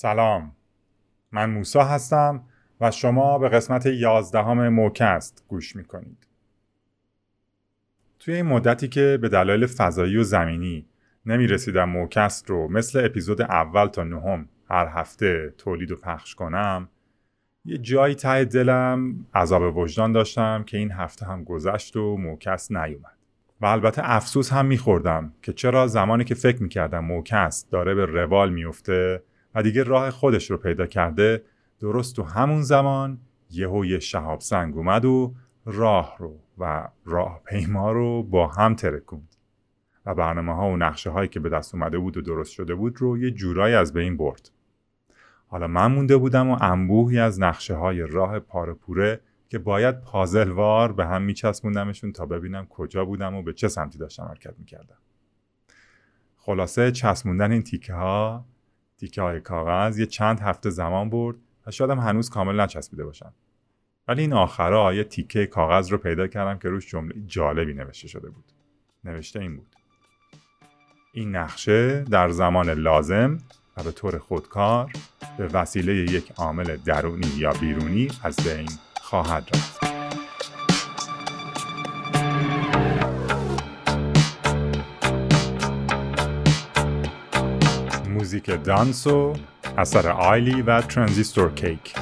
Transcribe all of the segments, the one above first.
سلام. من موسا هستم و شما به قسمت یازدهم موکست گوش می‌کنید. توی این مدتی که به دلایل فضایی و زمینی نمی رسیدم موکست رو مثل اپیزود اول تا نهم هر هفته تولید و پخش کنم یه جایی ته دلم عذاب وجدان داشتم که این هفته هم گذشت و موکست نیومد. و البته افسوس هم میخوردم که چرا زمانی که فکر می‌کردم موکست داره به روال میفته دیگه راه خودش رو پیدا کرده درست تو همون زمان یهو یه شهاب سنگ اومد و راه رو و راه پیما رو با هم ترکوند. و برنامه ها و نقشه هایی که به دست اومده بود و درست شده بود رو یه جورایی از بین برد. حالا من مونده بودم و انبوهی از نقشه های راه پارپوره که باید پازلوار به هم میچسبوندمشون تا ببینم کجا بودم و به چه سمتی داشتم حرکت می‌کردم. خلاصه چسبوندن این تیکه ها تیکه های کاغذ یه چند هفته زمان برد و شادم هنوز کامل نچسبیده باشم ولی این آخرا یه تیکه کاغذ رو پیدا کردم که روش جمله جالبی نوشته شده بود. نوشته این بود. این نقشه در زمان لازم و به طور خودکار به وسیله یک عامل درونی یا بیرونی از بین خواهد رفت. موزیک دانسو اثر آیلی و ترانزیستور کیک.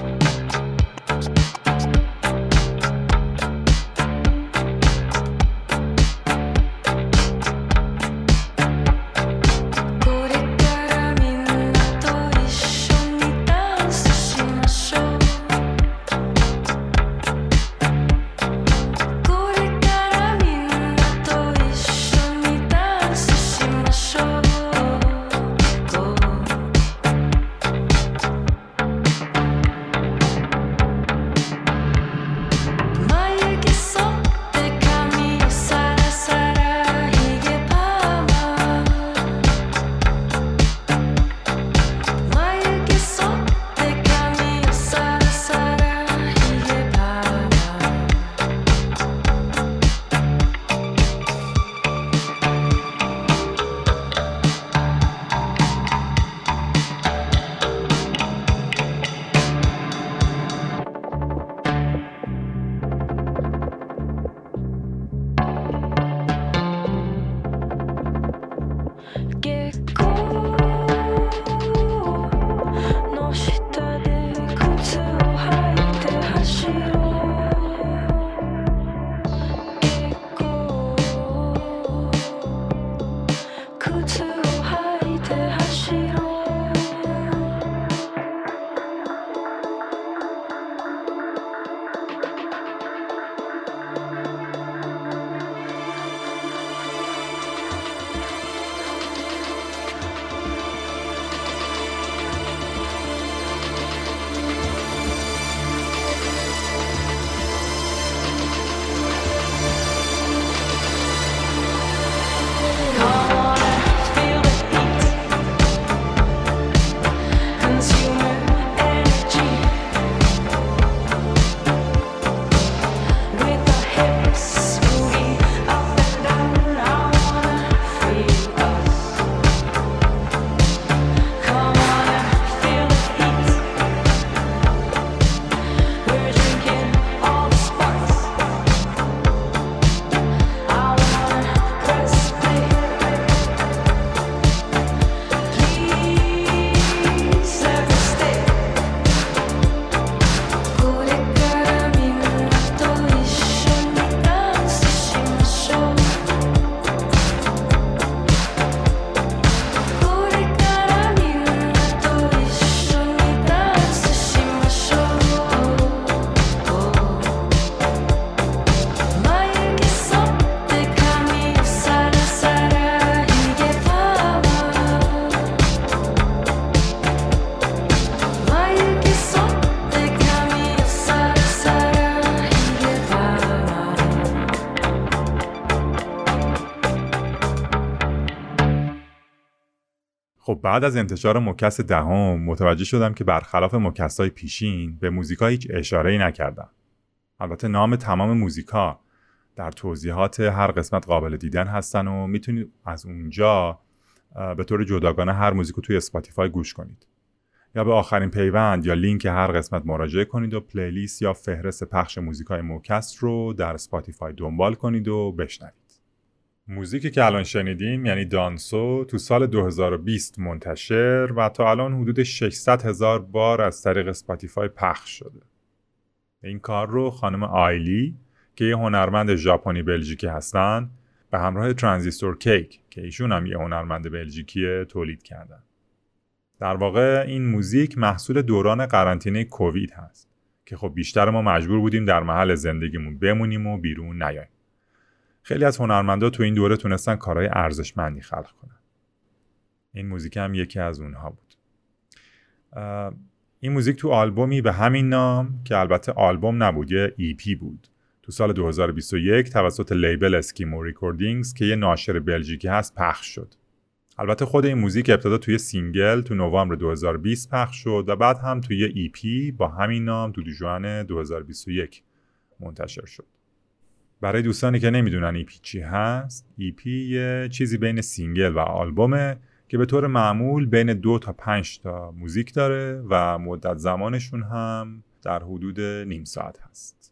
بعد از انتشار موکست دهم متوجه شدم که برخلاف موکست های پیشین به موزیکا هیچ اشاره ای نکردم. البته نام تمام موزیکا در توضیحات هر قسمت قابل دیدن هستن و می‌تونید از اونجا به طور جداگانه هر موزیکو توی اسپاتیفای گوش کنید. یا به آخرین پیوند یا لینک هر قسمت مراجعه کنید و playlist یا فهرست پخش موزیک های موکست رو در اسپاتیفای دنبال کنید و بشنوید. موزیکی که الان شنیدیم یعنی دانسو تو سال 2020 منتشر و تا الان حدود 600 هزار بار از طریق اسپاتیفای پخش شده. این کار رو خانم آیلی که یه هنرمند ژاپنی بلژیکی هستن به همراه Transistorcake که ایشون هم یه هنرمند بلژیکی تولید کردن. در واقع این موزیک محصول دوران قرنطینه کووید هست که خب بیشتر ما مجبور بودیم در محل زندگیمون بمونیم و بیرون نیاییم. خیلی از هنرمندا تو این دوره تونستن کارهای ارزشمندی خلق کنن. این موزیک هم یکی از اونها بود. این موزیک تو آلبومی به همین نام که البته آلبوم نبود یه EP بود تو سال 2021 توسط label Eskimo Recordings که یه ناشر بلژیکی هست پخش شد. البته خود این موزیک ابتدا توی single تو نوامبر 2020 پخش شد و بعد هم توی EP با همین نام تو June 2021 منتشر شد. برای دوستانی که نمی‌دونن EP چی هست، EP یه چیزی بین single و آلبومه که به طور معمول بین دو تا پنج تا موزیک داره و مدت زمانشون هم در حدود نیم ساعت هست.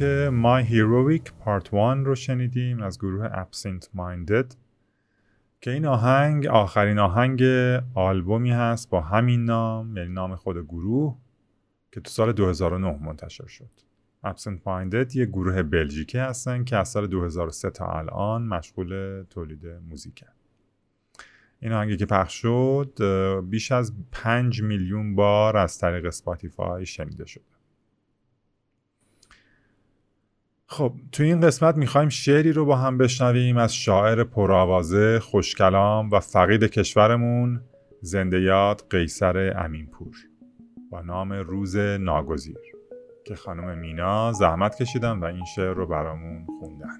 موزیک My Heroics Part 1 رو شنیدیم از گروه Absynthe Minded که این آهنگ آخرین آهنگ آلبومی هست با همین نام یعنی نام خود گروه که تو سال 2009 منتشر شد. Absynthe Minded یه گروه بلژیکی هستن که از سال 2003 تا الان مشغول تولید موزیکن این آهنگی که پخش شد بیش از 5 میلیون بار از طریق اسپاتیفای شنیده شده. خب تو این قسمت می‌خوایم شعری رو با هم بشنویم از شاعر پرآوازه، خوشکلام و فقید کشورمون زنده قیصر امینپور با نام روز ناگزیر که خانم مینا زحمت کشیدن و این شعر رو برامون خوندن.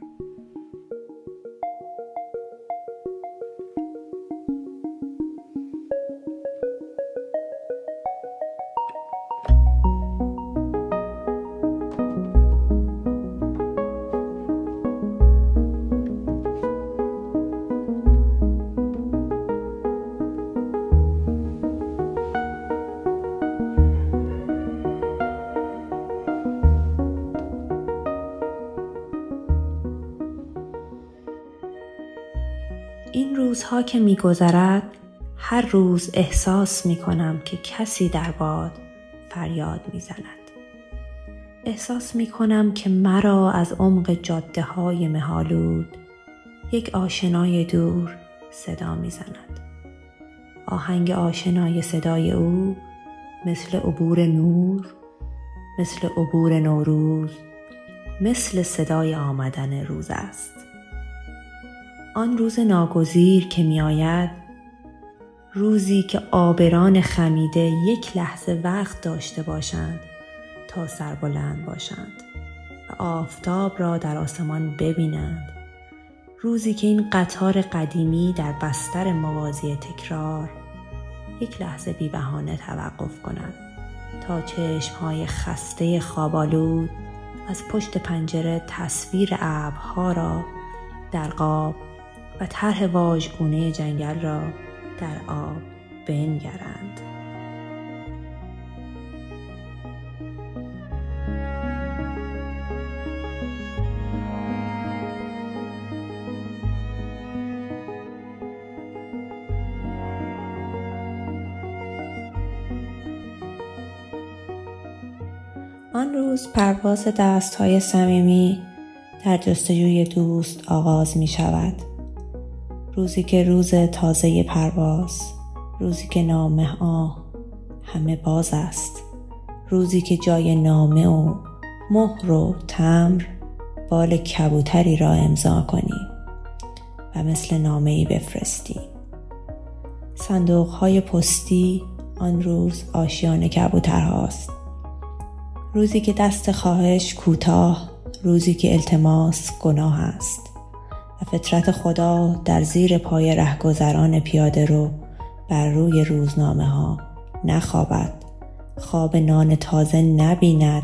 روزها که میگذرد هر روز احساس می کنم که کسی در باد فریاد می‌زند. احساس می کنم که مرا از عمق جاده های مهالود یک آشنای دور صدا می‌زند. آهنگ آشنای صدای او مثل عبور نور مثل عبور نوروز مثل صدای آمدن روز است آن روز ناگزیر که میآید روزی که آبران خمیده یک لحظه وقت داشته باشند تا سربلند باشند و آفتاب را در آسمان ببینند. روزی که این قطار قدیمی در بستر موازی تکرار یک لحظه بی بهانه توقف کند تا چشمهای خسته خوابالود از پشت پنجره تصویر ابرها را در قاب و طرح واژگونه جنگل را در آب بنگرند آن روز پرواز دست های صمیمی در جستجوی دوست آغاز می شود. روزی که روز تازه پرواز روزی که نامه ها همه باز است روزی که جای نامه و مهر و تمر بال کبوتری را امضا کنیم و مثل نامه ای بفرستیم صندوق های پستی آن روز آشیان کبوتر هاست روزی که دست خواهش کوتاه روزی که التماس گناه است. و فطرت خدا در زیر پای رهگذران پیاده رو بر روی روزنامه ها نخوابد. خواب نان تازه نبیند.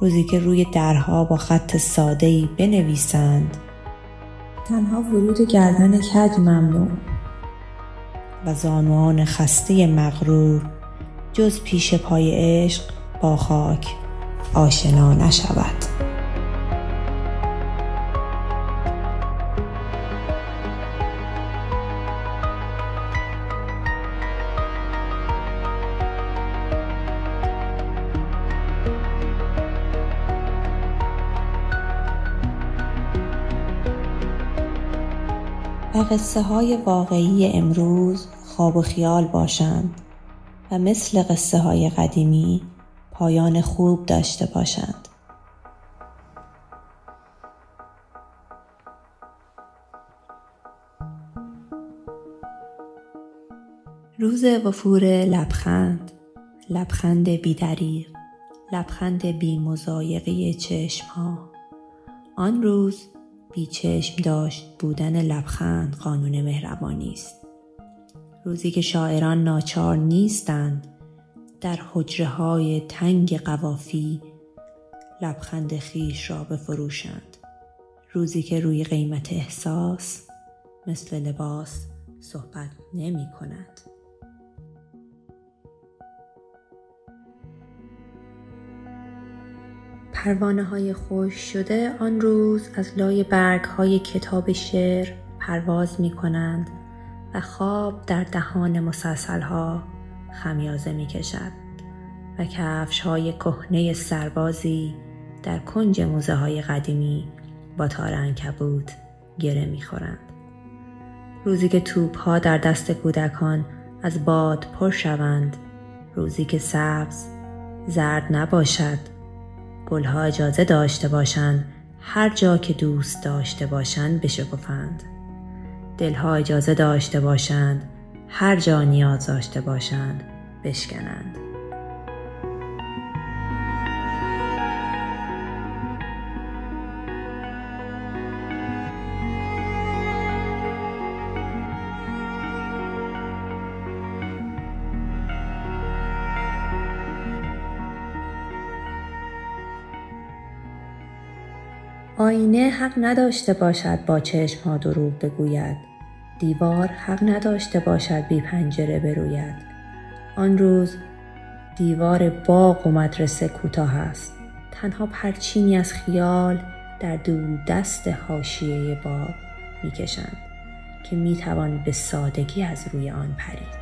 روزی که روی درها با خط ساده ای بنویسند. تنها ورود گردن کج ممنوع. و زانوان خسته مغرور جز پیش پای عشق با خاک آشنا نشود. قصه های واقعی امروز خواب و خیال باشند و مثل قصه های قدیمی پایان خوب داشته باشند. روز وفور لبخند لبخند بیدریق لبخند بی مزایقه چشم ها آن روز بیچشم داشت بودن لبخند قانون مهربانی است روزی که شاعران ناچار نیستند در حجره های تنگ قوافی لبخند خیش را بفروشند روزی که روی قیمت احساس مثل لباس صحبت نمی کند. پروانه های خوش شده آن روز از لای برگ های کتاب شعر پرواز می کنند و خواب در دهان مسلسل ها خمیازه می کشد و کفش های کهنه سربازی در کنج موزه های قدیمی با تار انکبوت گره می خورند. روزی که توپ ها در دست کودکان از باد پر شوند روزی که سبز زرد نباشد گلها اجازه داشته باشند هر جا که دوست داشته باشند بشکفند. دلها اجازه داشته باشند هر جا نیاز داشته باشند بشکنند. آینه حق نداشته باشد با چشم ها دروغ بگوید. دیوار حق نداشته باشد بی پنجره بروید. آن روز دیوار باغ و مدرسه کوتاه است. تنها پرچینی از خیال در دو دست حاشیه باغ می‌کشند که می‌توان به سادگی از روی آن پرید.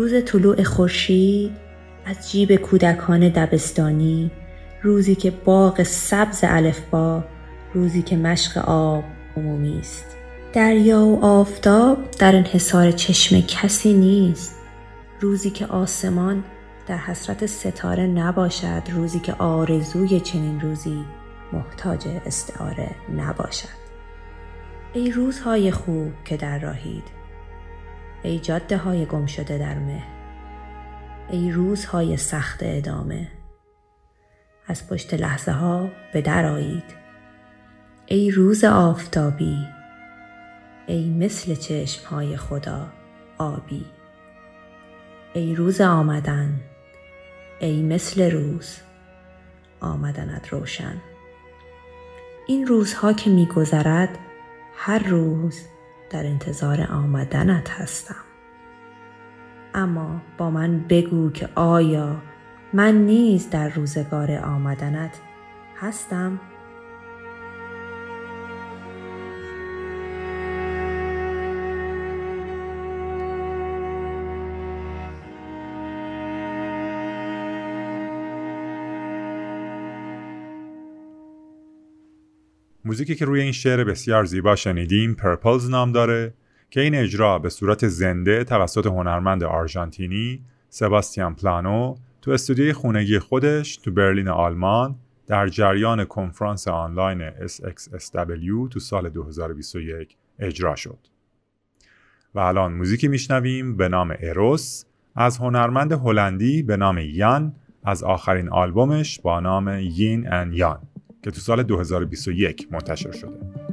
روز طلوع خورشید از جیب کودکان دبستانی روزی که باغ سبز الفبا روزی که مشق آب عمومی است. دریا و آفتاب در انحصار چشم کسی نیست. روزی که آسمان در حسرت ستاره نباشد روزی که آرزوی چنین روزی محتاج استعاره نباشد. ای روزهای خوب که در راهید ای جاده های گم شده در مه. ای روزهای سخت ادامه. از پشت لحظه ها به در آیید. ای روز آفتابی. ای مثل چشم های خدا آبی. ای روز آمدن. ای مثل روز آمدنت روشن. این روزها که میگذرد هر روز در انتظار آمدنت هستم. اما با من بگو که آیا من نیز در روزگار آمدنت هستم؟ موزیکی که روی این شعر بسیار زیبا شنیدیم پرپلز نام داره که این اجرا به صورت زنده توسط هنرمند آرژانتینی سباستیان پلانو تو استودیوی خونگی خودش تو برلین آلمان در جریان کنفرانس آنلاین SXSW تو سال 2021 اجرا شد. و الان موزیکی میشنویم به نام اروس از هنرمند هلندی به نام یان از آخرین آلبومش با نام یین ان یان که تو سال 2021 منتشر شده.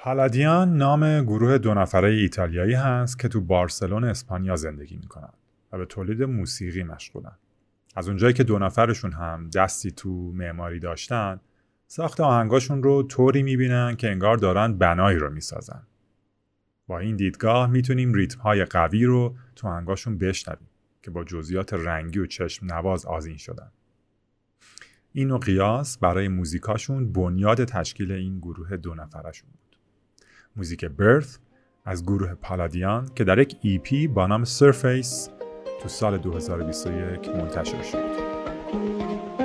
پالادیان نام گروه دو نفره ایتالیایی هست که تو بارسلون اسپانیا زندگی می‌کنن و به تولید موسیقی مشغولن. از اونجایی که دو نفرشون هم دستی تو معماری داشتن ساخت آهنگاشون رو طوری می‌بینن که انگار دارن بنایی رو می‌سازن. با این دیدگاه می‌تونیم ریتم های قوی رو تو آهنگاشون بشنویم که با جزئیات رنگی و چشم نواز آزین شدن. این و قیاس برای موزیکاشون بنیاد تشکیل این گروه دو نفرشون. موزیک برث از گروه پالادیان که در یک ایپی با نام سرفیس تو سال 2021 منتشر شد.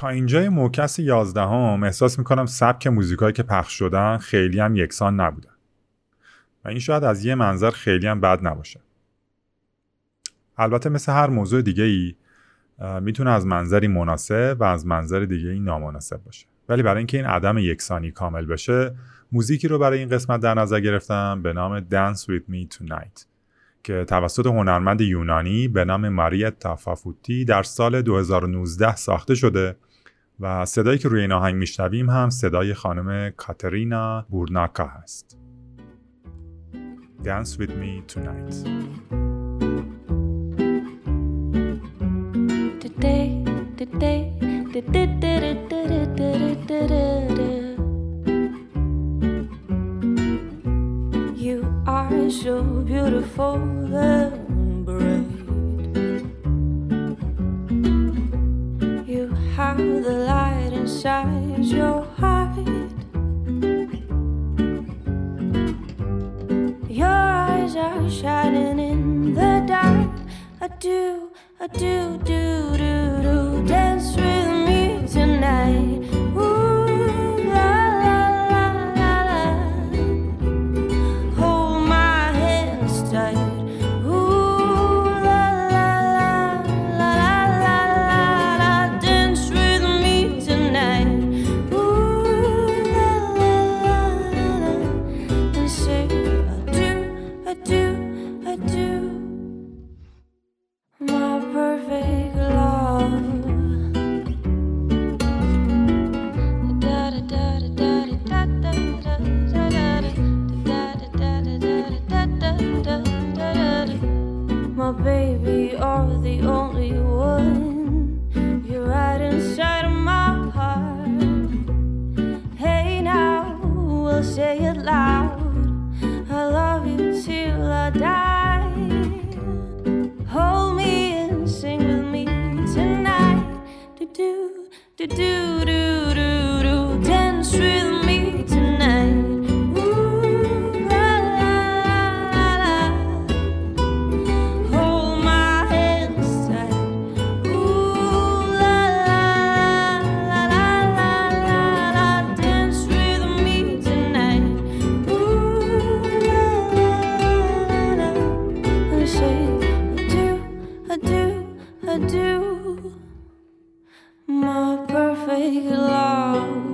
تا اینجای موکس یازدهم احساس می‌کنم سبک موزیکایی که پخش شدن خیلی هم یکسان نبودن. و این شاید از یه منظر خیلی هم بد نباشه. البته مثل هر موضوع دیگه ای می‌تونه از منظری مناسب و از منظر دیگه ای نامناسب باشه. ولی برای اینکه این عدم یکسانی کامل بشه موزیکی رو برای این قسمت در نظر گرفتم به نام Dance With Me Tonight که توسط هنرمند یونانی به نام ماریت تافافوتی در سال 2019 ساخته شده و صدایی که روی این آهنگ میشنویم هم صدای خانم کاترینا بورناکا هست. Dance with me tonight. So beautiful the light inside your heart. Your eyes are shining in the dark. I do, I do, do, do, do. Dance with me tonight. my perfect love.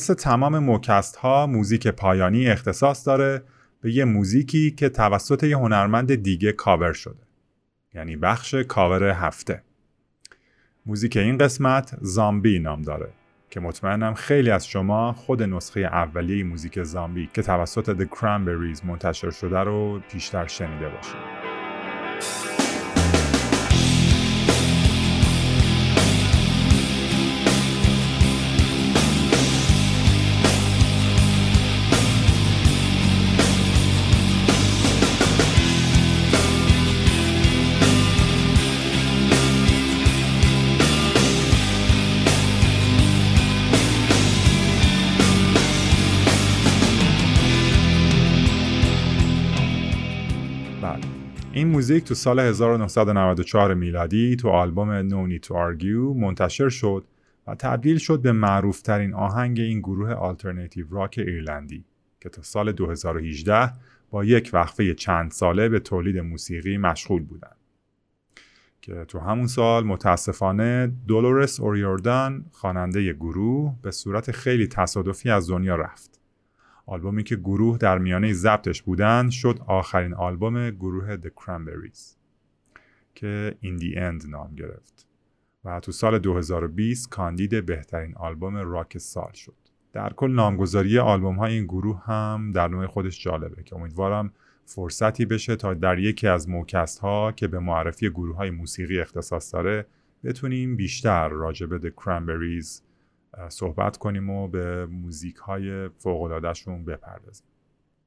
مثل تمام موکست ها موزیک پایانی اختصاص داره به یه موزیکی که توسط یه هنرمند دیگه کاور شده. یعنی بخش کاور هفته. موزیک این قسمت زامبی نام داره که مطمئنم خیلی از شما خود نسخه اولیه موزیک زامبی که توسط The Cranberries منتشر شده رو پیشتر شنیده باشید. این موزیک تو سال 1994 میلادی تو آلبوم No Need to Argue منتشر شد و تبدیل شد به معروفترین آهنگ این گروه آلترناتیو راک ایرلندی که تا سال 2018 با یک وقفه چند ساله به تولید موسیقی مشغول بودند. که تو همون سال متاسفانه دولورس اوریوردان خواننده گروه به صورت خیلی تصادفی از دنیا رفت. آلبومی که گروه در میانه ضبطش بودن شد آخرین آلبوم گروه The Cranberries که In The End نام گرفت و تو سال 2020 کاندید بهترین آلبوم راک سال شد. در کل نامگذاری آلبوم های این گروه هم در نوع خودش جالبه که امیدوارم فرصتی بشه تا در یکی از موکست ها که به معرفی گروه های موسیقی اختصاص داره بتونیم بیشتر راجع به The Cranberries صحبت کنیم و به موزیک های فوق شون بپردازیم.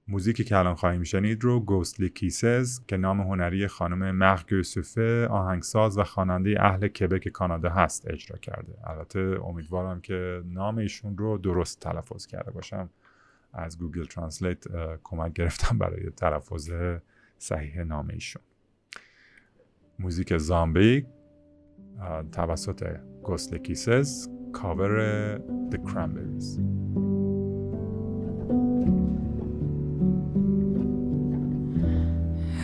موزیکی که الان خواهیم شنید رو Ghostly Kisses که نام هنری خانم Margaux Sauvé آهنگساز و خواننده اهل کبک کانادا هست اجرا کرده. البته امیدوارم که نام ایشون رو درست تلفظ کرده باشم. از Google Translate کمک گرفتم برای تلفظ صحیح نام ایشون. موزیک زامبی توسط گوستلی کیسز کاور The Cranberries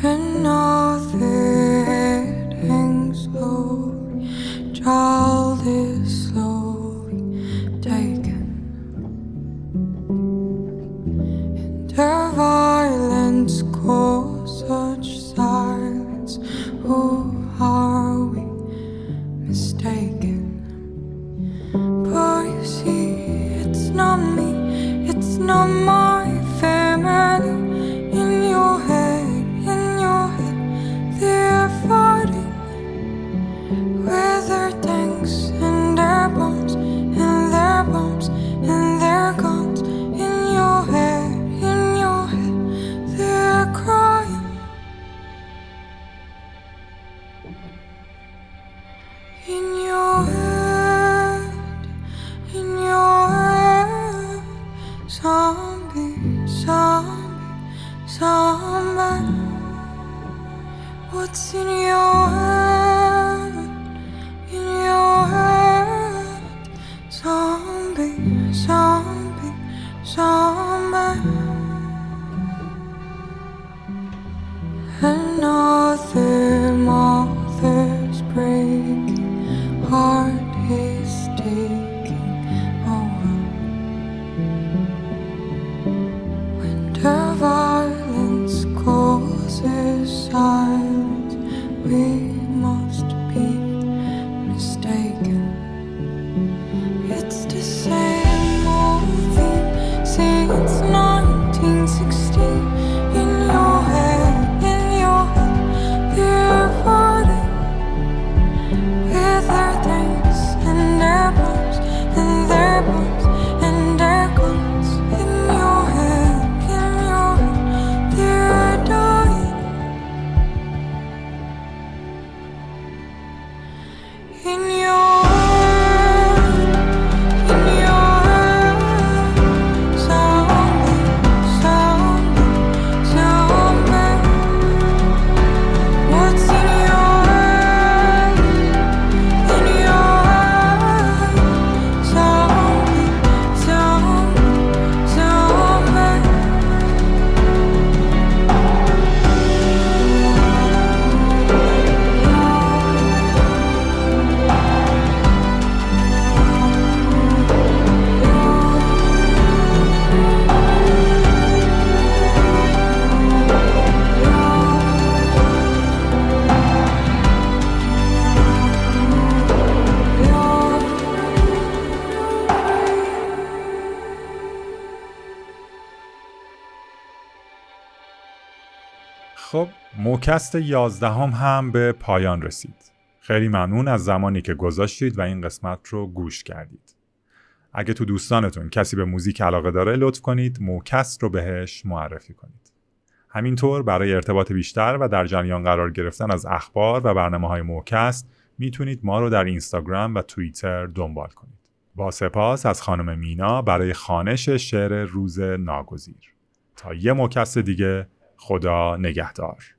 Another heading slowly, child is What's in your موکست یازدهم هم به پایان رسید. خیلی ممنون از زمانی که گذاشتید و این قسمت رو گوش کردید. اگه تو دوستانتون کسی به موزیک علاقه داره لطف کنید موکست رو بهش معرفی کنید. همینطور برای ارتباط بیشتر و در جریان قرار گرفتن از اخبار و برنامه های موکست می‌تونید ما رو در اینستاگرام و توییتر دنبال کنید. با سپاس از خانم مینا برای خانش شعر روز ناگزیر. تا یه موکست دیگه خدا نگهدار.